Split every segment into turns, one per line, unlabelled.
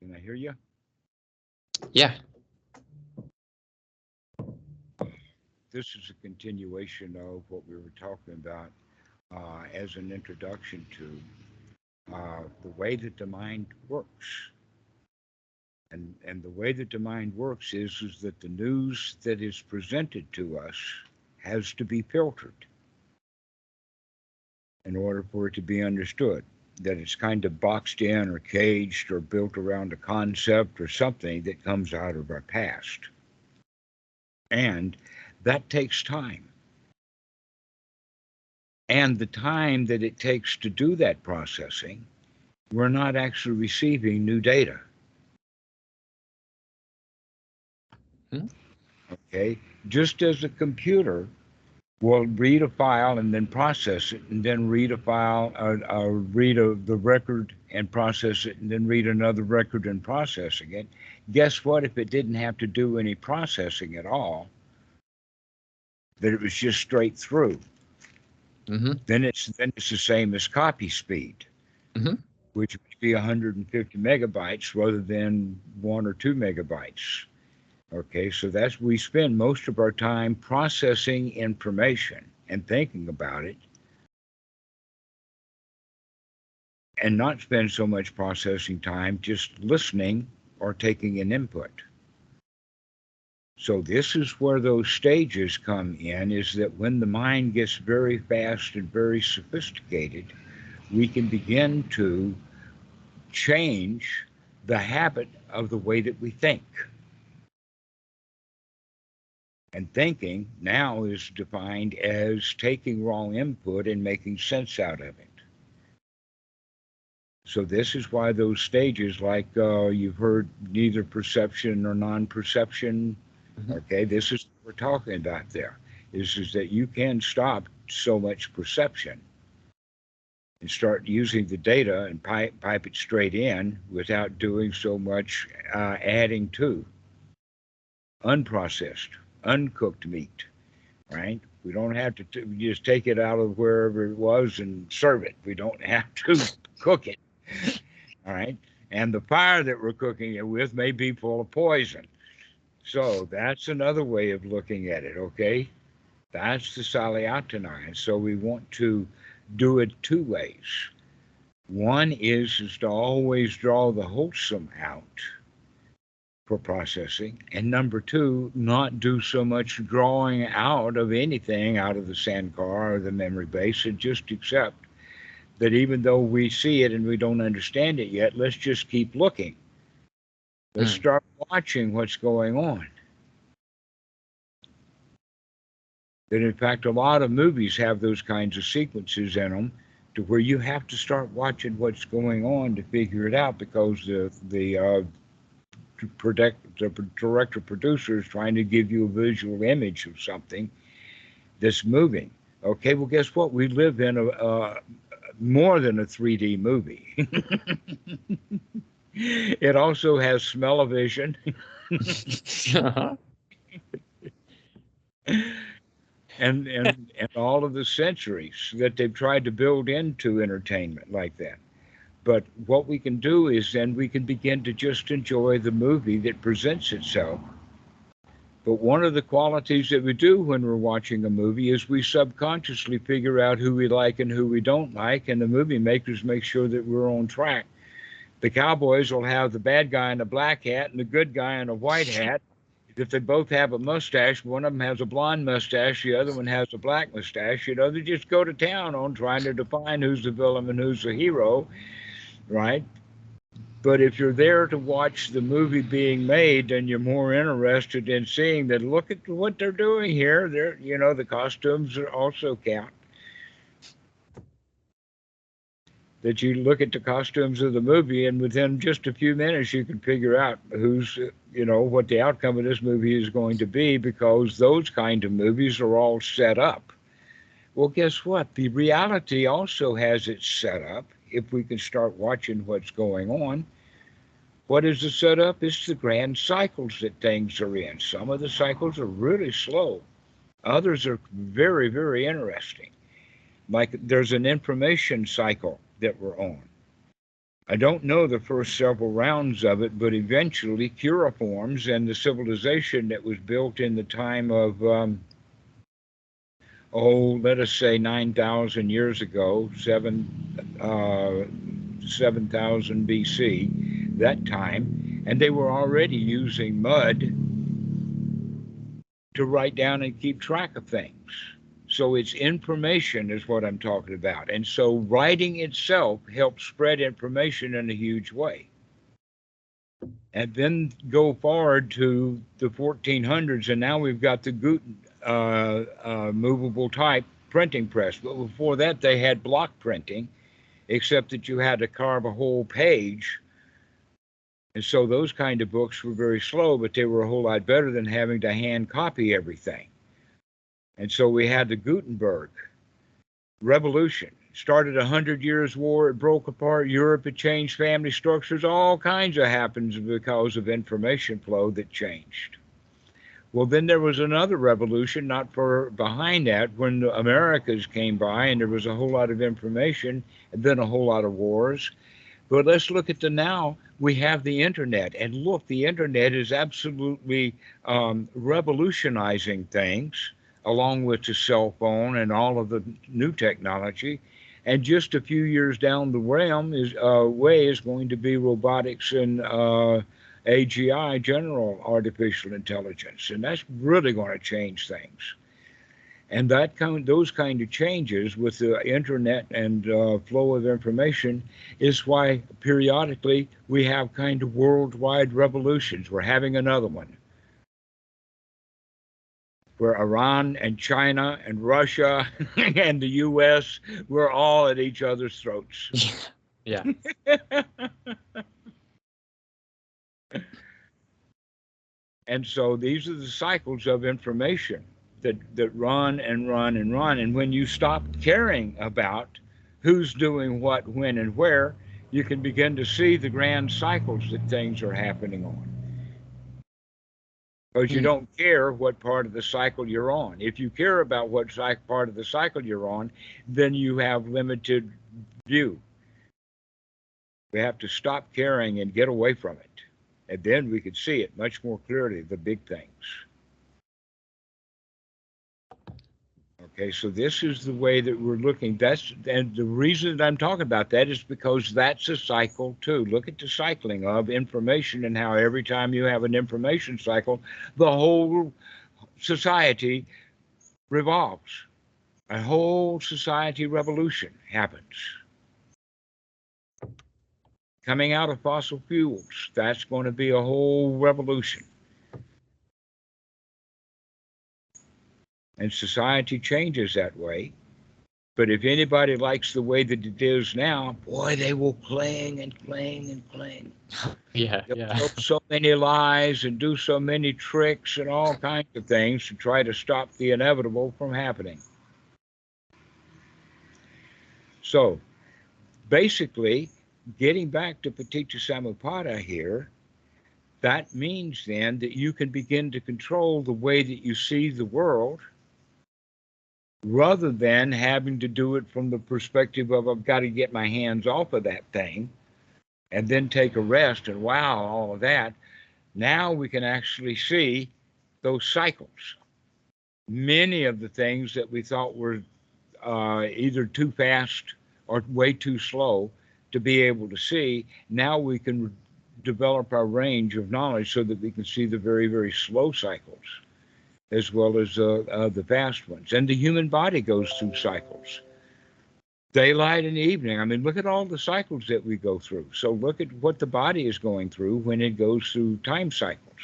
Can I hear you?
Yeah.
This is a continuation of what we were talking about uh, as an introduction to uh, the way that the mind works. And, and the way that the mind works is, is that the news that is presented to us has to be filtered in order for it to be understood. That it's kind of boxed in or caged or built around a concept or something that comes out of our past. And that takes time. And the time that it takes to do that processing, we're not actually receiving new data.
Hmm.
Okay, just as a computer will read a file and then process it, and then read a file, or, or read a, the record and process it, and then read another record and processing it. Guess what? If it didn't have to do any processing at all, that it was just straight through,
Mm-hmm.
then it's then it's the same as copy speed,
Mhm.
which would be 150 megabytes rather than one or two megabytes. Okay, so that's we spend most of our time processing information and thinking about it, and not spend so much processing time just listening or taking an input. So this is where those stages come in is that when the mind gets very fast and very sophisticated, we can begin to change the habit of the way that we think. And thinking now is defined as taking wrong input and making sense out of it. So this is why those stages, like uh, you've heard, neither perception nor non-perception.
Mhm.
Okay, this is what we're talking about. There is is that you can stop so much perception and start using the data and pipe pipe it straight in without doing so much uh, adding to unprocessed, uncooked meat. Right? We don't have to t- just take it out of wherever it was and serve it. We don't have to cook it. All right. And the fire that we're cooking it with may be full of poison. So that's another way of looking at it, okay? That's the Salayatana. And so we want to do it two ways. One is, is to always draw the wholesome out for processing. And number two, not do so much drawing out of anything out of the sankhara or the memory base and just accept that even though we see it and we don't understand it yet, let's just keep looking. Let's
Hmm.
start watching what's going on. That in fact, a lot of movies have those kinds of sequences in them to where you have to start watching what's going on to figure it out because the, the, uh, to protect the director producer is trying to give you a visual image of something that's moving. Okay, well, guess what? We live in a, uh, more than a 3D movie. it also has smell-o-vision
uh-huh.
and, and, and all of the centuries that they've tried to build into entertainment like that. But what we can do is then we can begin to just enjoy the movie that presents itself. But one of the qualities that we do when we're watching a movie is we subconsciously figure out who we like and who we don't like, and the movie makers make sure that we're on track. The cowboys will have the bad guy in a black hat and the good guy in a white hat. If they both have a mustache, one of them has a blonde mustache, the other one has a black mustache. You know, they just go to town on trying to define who's the villain and who's the hero, right? But if you're there to watch the movie being made, then you're more interested in seeing that. Look at what they're doing here. They're, you know, the costumes are also count. That you look at the costumes of the movie, and within just a few minutes, you can figure out who's, you know, what the outcome of this movie is going to be, because those kind of movies are all set up. Well, guess what? The reality also has its setup. If we can start watching what's going on, what is the setup? It's the grand cycles that things are in. Some of the cycles are really slow, others are very, very interesting. Like there's an information cycle that we're on. I don't know the first several rounds of it, but eventually cuneiforms and the civilization that was built in the time of, um, oh, let us say 9,000 years ago, 7, uh, 7,000 BC, that time, and they were already using mud to write down and keep track of things. So it's information is what I'm talking about. And so writing itself helps spread information in a huge way. And then go forward to the 1400s, and now we've got the Guten uh, Uh, uh, movable type printing press. But before that, they had block printing, except that you had to carve a whole page. And so those kind of books were very slow, but they were a whole lot better than having to hand copy everything. And so we had the Gutenberg Revolution. Started a hundred years war, it broke apart Europe, it changed family structures, all kinds of happens because of information flow that changed. Well, then there was another revolution, not far behind that, when the Americas came by and there was a whole lot of information and then a whole lot of wars. But let's look at the now. We have the internet, and look, the internet is absolutely um, revolutionizing things along with the cell phone and all of the new technology. And just a few years down the realm is uh, way is going to be robotics and uh, AGI, general artificial intelligence, and that's really going to change things. And that kind, those kind of changes with the internet and uh, flow of information is why periodically we have kind of worldwide revolutions. We're having another one where Iran and China and Russia and the US we're all at each other's throats.
yeah.
and so these are the cycles of information that, that run and run and run. And when you stop caring about who's doing what, when, and where, you can begin to see the grand cycles that things are happening on because you hmm. don't care what part of the cycle you're on. If you care about what part of the cycle you're on, then you have limited view. We have to stop caring and get away from it. And then we can see it much more clearly, the big things. Okay, so this is the way that we're looking. That's and the reason that I'm talking about that is because that's a cycle too. Look at the cycling of information and how every time you have an information cycle, the whole society revolves. A whole society revolution happens. Coming out of fossil fuels, that's going to be a whole revolution. and society changes that way. But if anybody likes the way that it is now, boy, they will cling and cling and cling.
Yeah,
They'll
yeah.
tell so many lies and do so many tricks and all kinds of things to try to stop the inevitable from happening. So, basically, getting back to Paticca Samuppada here, that means then that you can begin to control the way that you see the world – rather than having to do it from the perspective of I've got to get my hands off of that thing and then take a rest and wow, all of that. Now we can actually see those cycles. Many of the things that we thought were uh, either too fast or way too slow to be able to see, now we can develop our range of knowledge so that we can see the very, very slow cycles as well as uh, uh, the vast ones. And the human body goes through cycles daylight and evening. I mean, look at all the cycles that we go through. So look at what the body is going through when it goes through time cycles.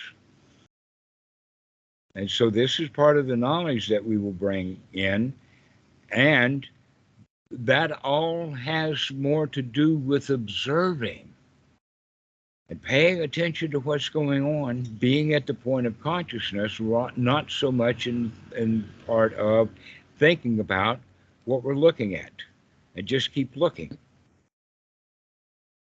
And so this is part of the knowledge that we will bring in. And that all has more to do with observing and paying attention to what's going on, being at the point of consciousness, not so much in, in part of thinking about what we're looking at, and just keep looking.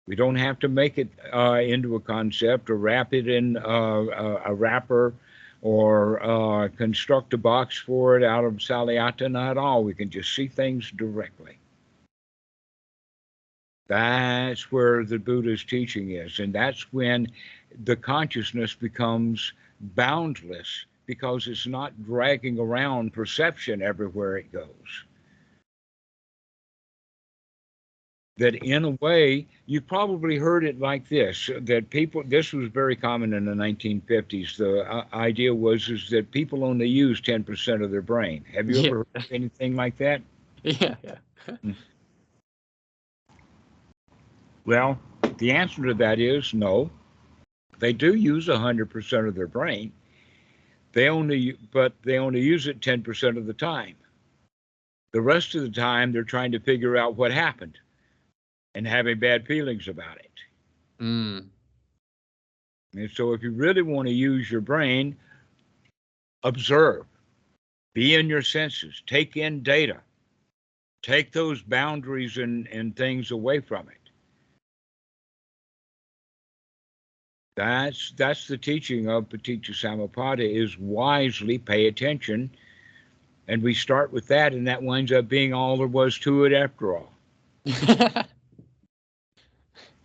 We don't have to make it uh, into a concept or wrap it in uh, a wrapper or uh, construct a box for it out of Saliata, not at all. We can just see things directly. That's where the Buddha's teaching is. And that's when the consciousness becomes boundless because it's not dragging around perception everywhere it goes. That in a way, you probably heard it like this that people, this was very common in the 1950s. The uh, idea was is that people only use 10% of their brain. Have you
Yeah.
ever heard anything like that?
Yeah, yeah.
Well, the answer to that is no. They do use 100% of their brain. They only, but they only use it 10% of the time. The rest of the time, they're trying to figure out what happened and having bad feelings about it.
Mm.
And so, if you really want to use your brain, observe, be in your senses, take in data, take those boundaries and, and things away from it. That's that's the teaching of Paticca Samuppada is wisely pay attention. And we start with that, and that winds up being all there was to it after all.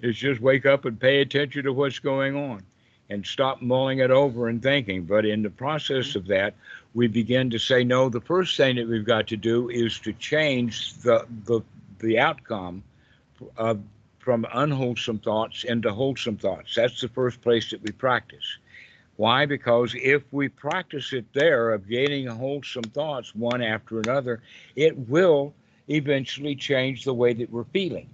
It's just wake up and pay attention to what's going on and stop mulling it over and thinking. But in the process of that, we begin to say, no, the first thing that we've got to do is to change the the, the outcome of from unwholesome thoughts into wholesome thoughts. That's the first place that we practice. Why? Because if we practice it there of gaining wholesome thoughts one after another, it will eventually change the way that we're feeling.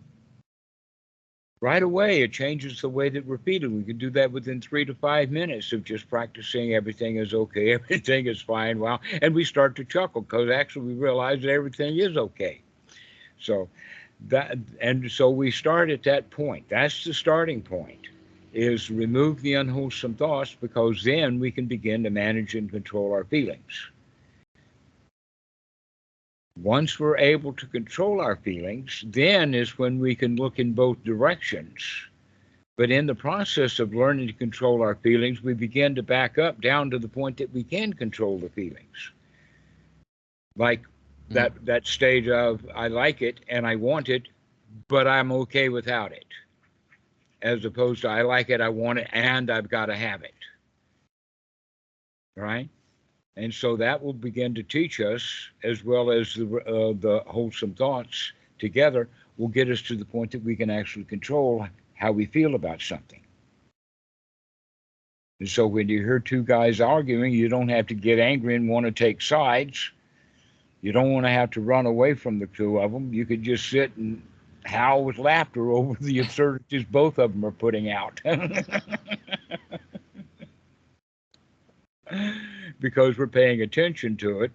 Right away, it changes the way that we're feeling. We can do that within three to five minutes of just practicing everything is okay, everything is fine. Wow. And we start to chuckle because actually we realize that everything is okay. So that and so we start at that point. That's the starting point is remove the unwholesome thoughts because then we can begin to manage and control our feelings. Once we're able to control our feelings, then is when we can look in both directions. But in the process of learning to control our feelings, we begin to back up down to the point that we can control the feelings. Like hmm. that that stage of I like it and I want it, but I'm okay without it. As opposed to I like it, I want it, and I've got to have it. Right? And so that will begin to teach us, as well as the uh, the wholesome thoughts together, will get us to the point that we can actually control how we feel about something. And so when you hear two guys arguing, you don't have to get angry and want to take sides. You don't want to have to run away from the two of them. You could just sit and howl with laughter over the absurdities both of them are putting out. because we're paying attention to it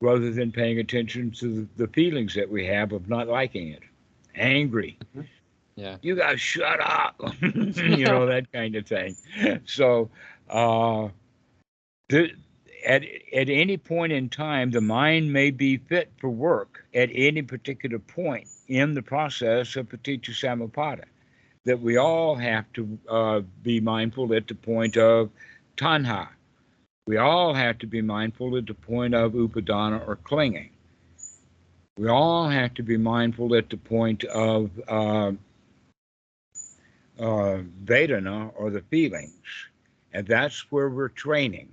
rather than paying attention to the, the feelings that we have of not liking it. Angry.
Yeah.
You guys shut up. you know, that kind of thing. So, uh, the, at, at any point in time, the mind may be fit for work at any particular point in the process of Paticca Samuppada. That we all have to uh, be mindful at the point of tanha. We all have to be mindful at the point of upadana or clinging. We all have to be mindful at the point of uh, uh, Vedana or the feelings. And that's where we're training.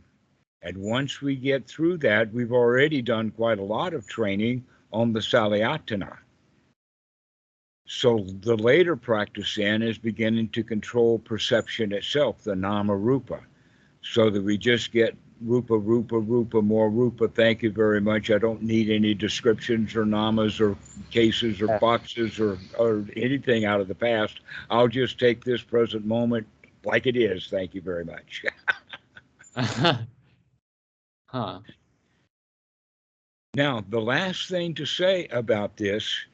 And once we get through that, we've already done quite a lot of training on the Salayatana. So the later practice then is beginning to control perception itself, the nama rupa, so that we just get rupa, rupa, rupa, more rupa. Thank you very much. I don't need any descriptions or namas or cases or boxes or, or anything out of the past. I'll just take this present moment like it is. Thank you very much.
huh.
Now, the last thing to say about this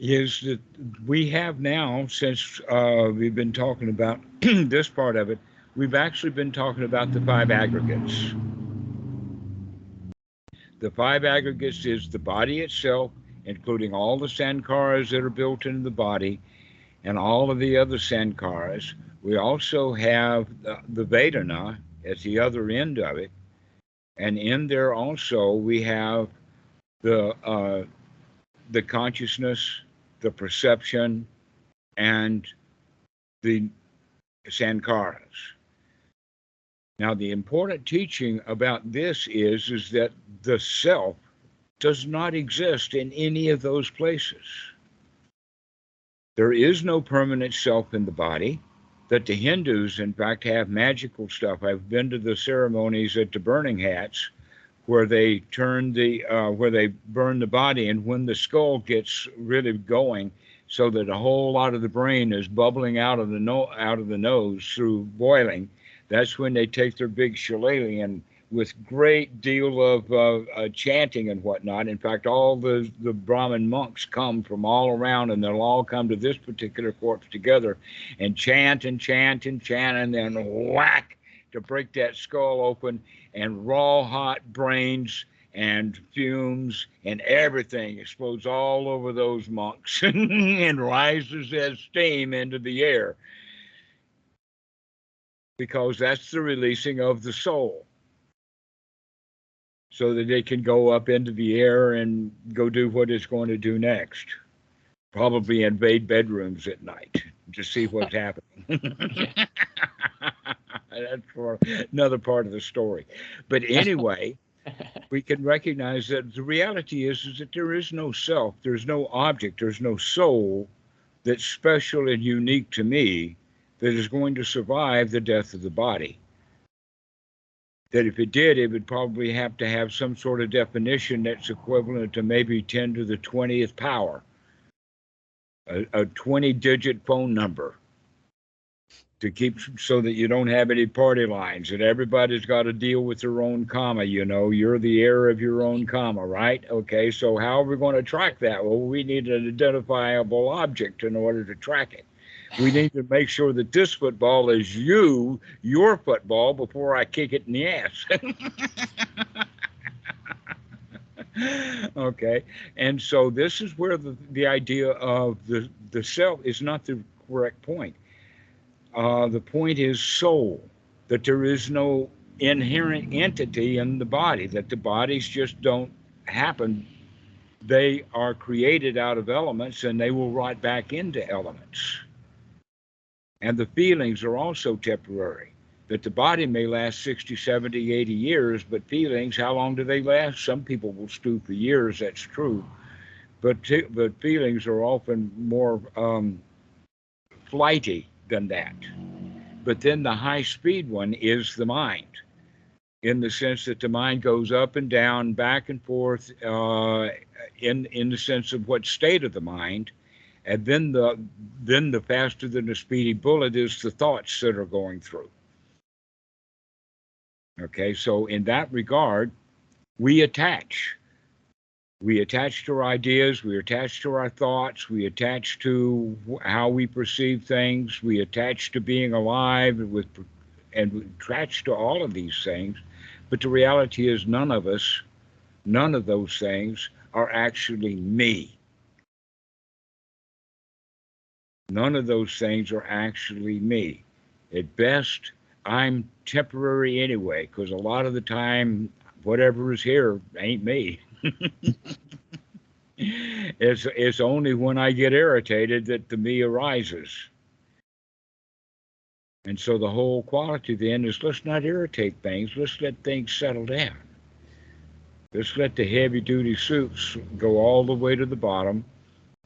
is that we have now, since uh, we've been talking about this part of it, we've actually been talking about the five aggregates. The five aggregates is the body itself, including all the sankharas that are built into the body and all of the other sankharas. We also have the, the Vedana at the other end of it. And in there also we have the uh, the consciousness, the perception, and the sankharas. Now, the important teaching about this is, is that the self does not exist in any of those places. There is no permanent self in the body. That the Hindus, in fact, have magical stuff. I've been to the ceremonies at the burning ghats where they turn the uh, where they burn the body, and when the skull gets really going, so that a whole lot of the brain is bubbling out of the no- out of the nose through boiling, that's when they take their big shillelagh and with great deal of uh, uh, chanting and whatnot. In fact, all the, the Brahmin monks come from all around and they'll all come to this particular corpse together and chant and chant and chant and then whack to break that skull open and raw hot brains and fumes and everything explodes all over those monks and rises as steam into the air because that's the releasing of the soul so that they can go up into the air and go do what it's going to do next. Probably invade bedrooms at night to see what's happening. That's for another part of the story. But anyway, we can recognize that the reality is, is that there is no self, there's no object, there's no soul that's special and unique to me that is going to survive the death of the body. That if it did, it would probably have to have some sort of definition that's equivalent to maybe 10 to the 20th power, a, a 20 digit phone number to keep so that you don't have any party lines and everybody's got to deal with their own karma you know? You're the heir of your own karma right? Okay so how are we going to track that? Well we need an identifiable object in order to track it we need to make sure that this football is you, your football, before I kick it in the ass. okay, and so this is where the, the idea of the, the self is not the correct point. Uh, the point is soul, that there is no inherent entity in the body, that the bodies just don't happen. They are created out of elements and they will rot back into elements. And the feelings are also temporary. That the body may last 60, 70, 80 years, but feelings, how long do they last? Some people will stew for years, that's true. But, but feelings are often more um, flighty than that. But then the high speed one is the mind, in the sense that the mind goes up and down, back and forth, uh, in, in the sense of what state of the mind and then the then the faster than the speedy bullet is the thoughts that are going through. Okay so in that regard we attach. We attach to our ideas we attach to our thoughts we attach to how we perceive things we attach to being alive with and we attach to all of these things but the reality is none of us none of those things are actually me None of those things are actually me. At best, I'm temporary anyway, because a lot of the time, whatever is here ain't me. it's, it's only when I get irritated that the me arises. And so the whole quality then is let's not irritate things, let's let things settle down. Let's let the heavy duty suits go all the way to the bottom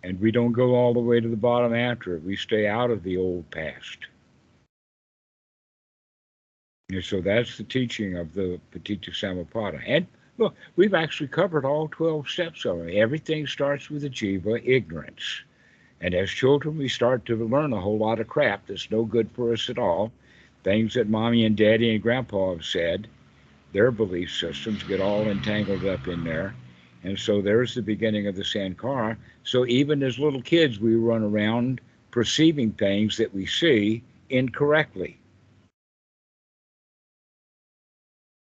and we don't go all the way to the bottom after it. We stay out of the old past. And so that's the teaching of the Paticca Samuppada. And look, we've actually covered all 12 steps of it. Everything starts with the jiva, ignorance. And as children, we start to learn a whole lot of crap that's no good for us at all. Things that mommy and daddy and grandpa have said, their belief systems get all entangled up in there. And so there's the beginning of the Sankhara. So even as little kids, we run around perceiving things that we see incorrectly.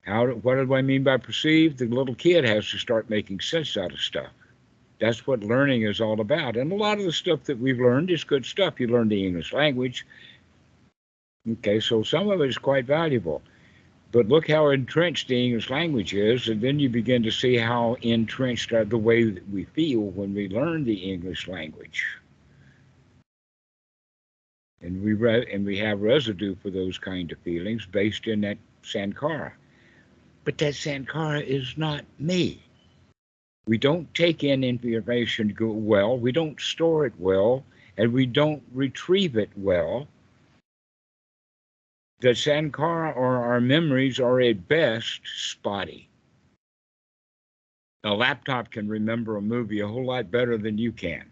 How, what do I mean by perceive? The little kid has to start making sense out of stuff. That's what learning is all about. And a lot of the stuff that we've learned is good stuff. You learn the English language. Okay, so some of it is quite valuable. But look how entrenched the English language is, and then you begin to see how entrenched are the way that we feel when we learn the English language. And we re- and we have residue for those kind of feelings based in that sankara. But that sankara is not me. We don't take in information well, we don't store it well, and we don't retrieve it well the sankara or our memories are at best spotty. A laptop can remember a movie a whole lot better than you can.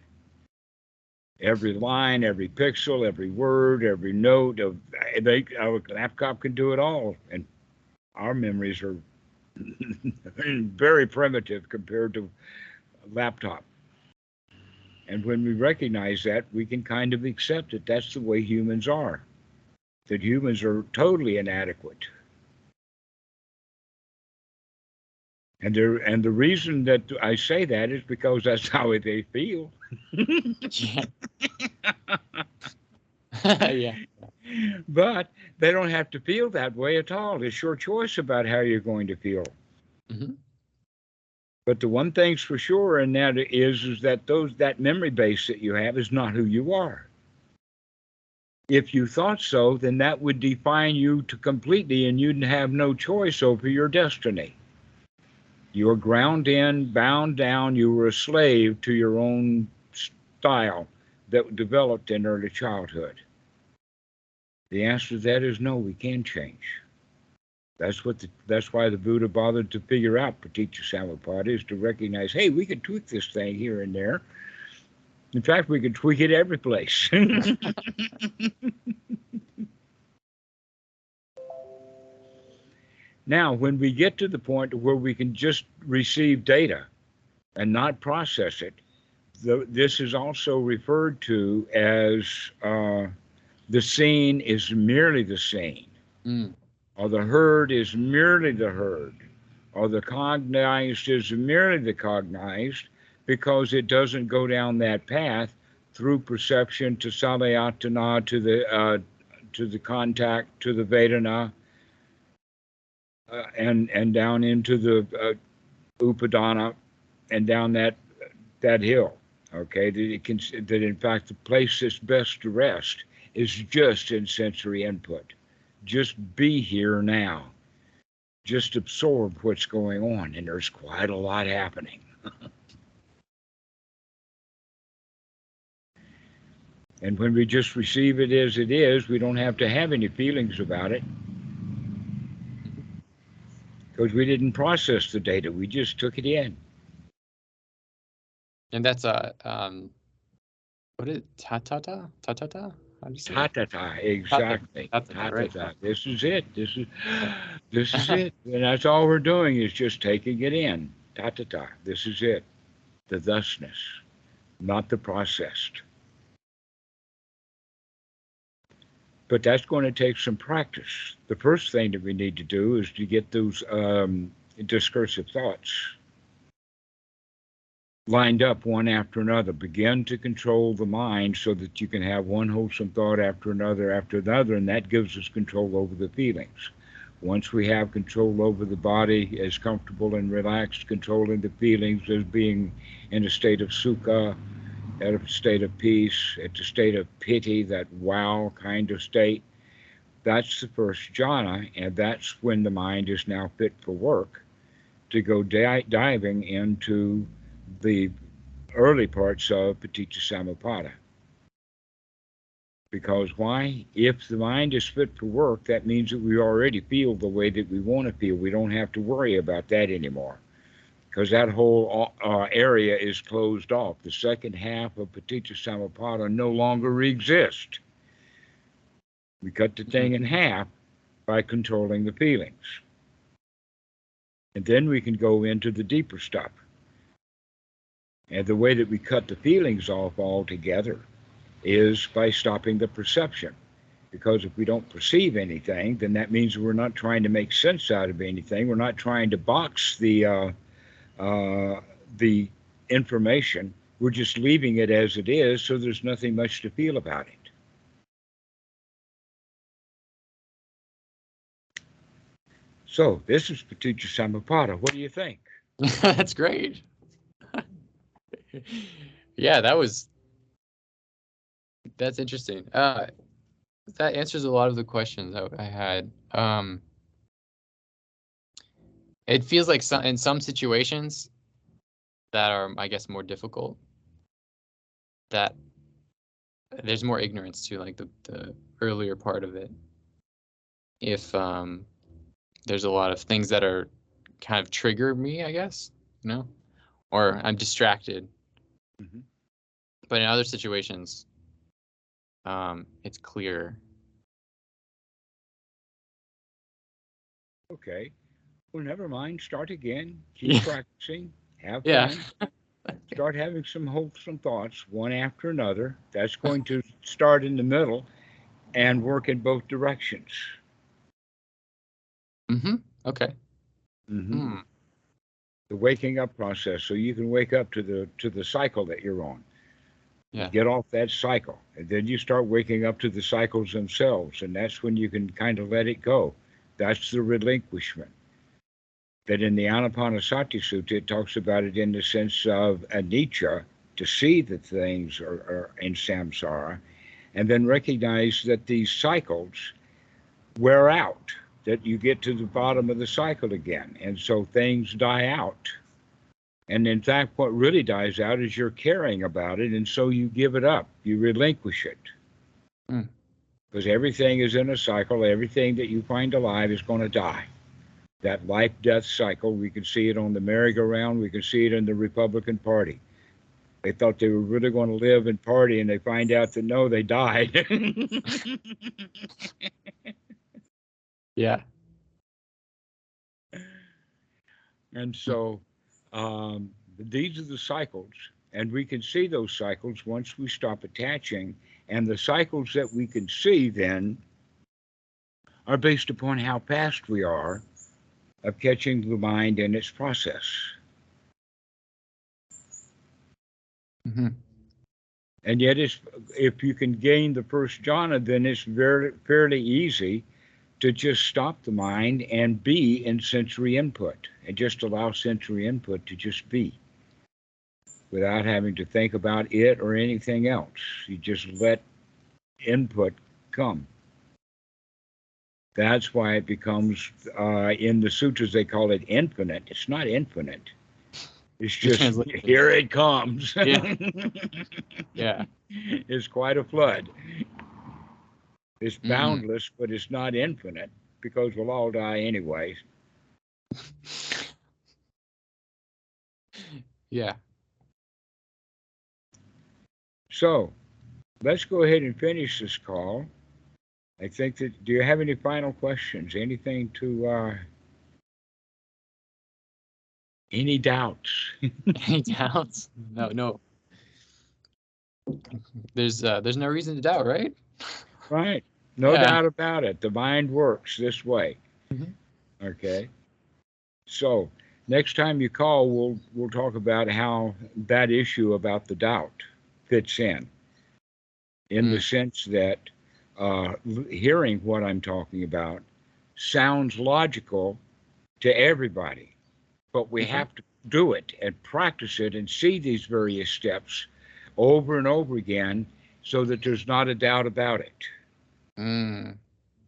Every line, every pixel, every word, every note of they, our laptop can do it all, and our memories are very primitive compared to a laptop. And when we recognize that, we can kind of accept it. That's the way humans are that humans are totally inadequate. And there, and the reason that I say that is because that's how they feel.
yeah. yeah.
But they don't have to feel that way at all. It's your choice about how you're going to feel.
Mhm.
But the one thing's for sure, and that is, is that those that memory base that you have is not who you are. If you thought so, then that would define you to completely, and you'd have no choice over your destiny. You were ground in, bound down. You were a slave to your own style that developed in early childhood. The answer to that is no. We can change. That's what. The, that's why the Buddha bothered to figure out Paticca Samuppada is to recognize, hey, we can tweak this thing here and there. In fact, we can tweak it every place. now, when we get to the point where we can just receive data and not process it, the, this is also referred to as uh, the scene is merely the scene,
Mm.
or the herd is merely the herd, or the cognized is merely the cognized, because it doesn't go down that path through perception to salayatana to the uh, to the contact to the vedana uh, and and down into the uh, upadana and down that that hill okay? That it can that in fact the place that's best to rest is just in sensory input. Just be here now. Just absorb what's going on and there's quite a lot happening And when we just receive it as it is, we don't have to have any feelings about it. Because we didn't process the data, we just took it in.
And that's a um, what is? Tatata? Tatata?
Ta ta ta, exactly.
Ta ta,
Ta ta
right.
ta. This is it. This is this is it. And that's all we're doing is just taking it in. Ta ta ta. This is it. The thusness, not the processed. But that's going to take some practice. The first thing that we need to do is to get those um, discursive thoughts lined up one after another. Begin to control the mind so that you can have one wholesome thought after another after another, and that gives us control over the feelings. Once we have control over the body as comfortable and relaxed, controlling the feelings as being in a state of sukha, at a state of peace, at a state of piti, that wow kind of state, that's the first jhana, and that's when the mind is now fit for work to go di- diving into the early parts of Paticca Samuppada. Because why? If the mind is fit for work, that means that we already feel the way that we want to feel. We don't have to worry about that anymore. Because that whole uh, area is closed off. The second half of Paticca Samuppada no longer exists. We cut the thing in half by controlling the feelings. And then we can go into the deeper stuff. And the way that we cut the feelings off altogether is by stopping the perception. Because if we don't perceive anything, then that means we're not trying to make sense out of anything. We're not trying to box the uh, uh, the information. We're just leaving it as it is, so there's nothing much to feel about it. So this is Paticca Samuppada. What do you think?
That's great. yeah, that was that's interesting. Uh, that answers a lot of the questions that I had. Um, it feels like some in some situations that are, I guess, more difficult. That there's more ignorance to like the the earlier part of it. If um, there's a lot of things that are kind of trigger me, I guess, you know, or I'm distracted.
Mhm.
But in other situations, um, it's clear.
Okay. Well, never mind. Start again. Keep
Yeah.
practicing. Have
Yeah.
fun. Start having some hopes, wholesome thoughts, one after another. That's going to start in the middle and work in both directions.
Mm-hmm. Okay.
Mhm.
Hmm.
The waking up process, so you can wake up to the to the cycle that you're on.
Yeah.
Get off that cycle, and then you start waking up to the cycles themselves, and that's when you can kind of let it go. That's the relinquishment. That in the Anapanasati Sutta, it talks about it in the sense of anicca, to see that things are, are in samsara, and then recognize that these cycles wear out, that you get to the bottom of the cycle again, and so things die out. And in fact, what really dies out is you're caring about it, and so you give it up, you relinquish it.
Mm.
Because everything is in a cycle, everything that you find alive is going to die. That life death cycle, we can see it on the merry-go-round, we can see it in the Republican Party. They thought they were really going to live and party, and they find out that no, they died.
Yeah.
And so um, these are the cycles, and we can see those cycles once we stop attaching. And the cycles that we can see then are based upon how fast we are of catching the mind in its process.
Mm-hmm.
And yet, it's, if you can gain the first jhana, then it's very fairly easy to just stop the mind and be in sensory input and just allow sensory input to just be without having to think about it or anything else. You just let input come. That's why it becomes, uh, in the sutras, they call it infinite. It's not infinite. It's just here it comes.
Yeah. Yeah.
it's quite a flood. It's
Mhm.
boundless, but it's not infinite because we'll all die anyways.
Yeah.
So let's go ahead and finish this call. I think that, do you have any final questions? Anything to, uh, any doubts?
Any doubts? No, no. There's uh, there's no reason to doubt, right?
Right. No
Yeah.
doubt about it. The mind works this way.
Mhm.
Okay. So next time you call, we'll we'll talk about how that issue about the doubt fits in, in the sense that uh, hearing what I'm talking about sounds logical to everybody, but we
Mhm.
have to do it and practice it and see these various steps over and over again so that there's not a doubt about it
Mm.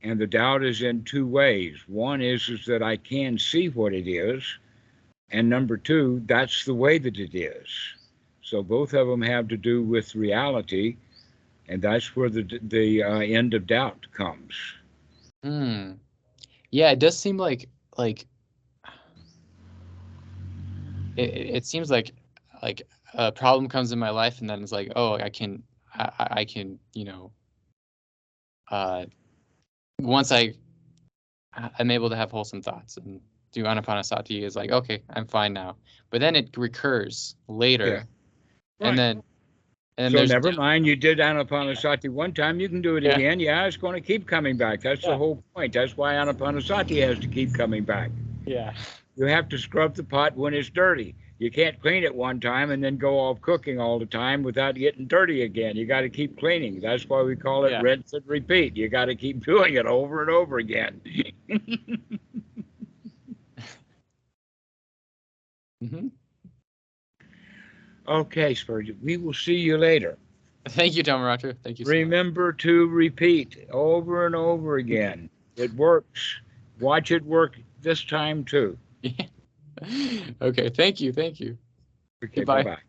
and the doubt is in two ways one is is that i can see what it is and number two that's the way that it is so both of them have to do with reality and that's where the the uh, end of doubt comes
Mm. Yeah, it does seem like like it, it seems like like a problem comes in my life and then it's like, oh, I can I, I I can, you know, uh once I I'm able to have wholesome thoughts and do anapanasati is like, okay, I'm fine now. But then it recurs later.
Yeah. Right.
And then and
so never mind. You did Anapanasati one time. You can do it
yeah.
again. Yeah, it's going to keep coming back. That's
yeah.
the whole point. That's why Anapanasati has to keep coming back.
Yeah.
You have to scrub the pot when it's dirty. You can't clean it one time and then go off cooking all the time without getting dirty again. You got to keep cleaning. That's why we call it
yeah.
rinse and repeat. You got to keep doing it over and over again.
mm-hmm.
Okay, Spurgeon, we will see you later.
Thank you, Dhammarato. Thank you. So much.
Remember to repeat over and over again. It works. Watch it work this time too.
okay. Thank you. Thank you.
Okay,
Goodbye.
bye-bye.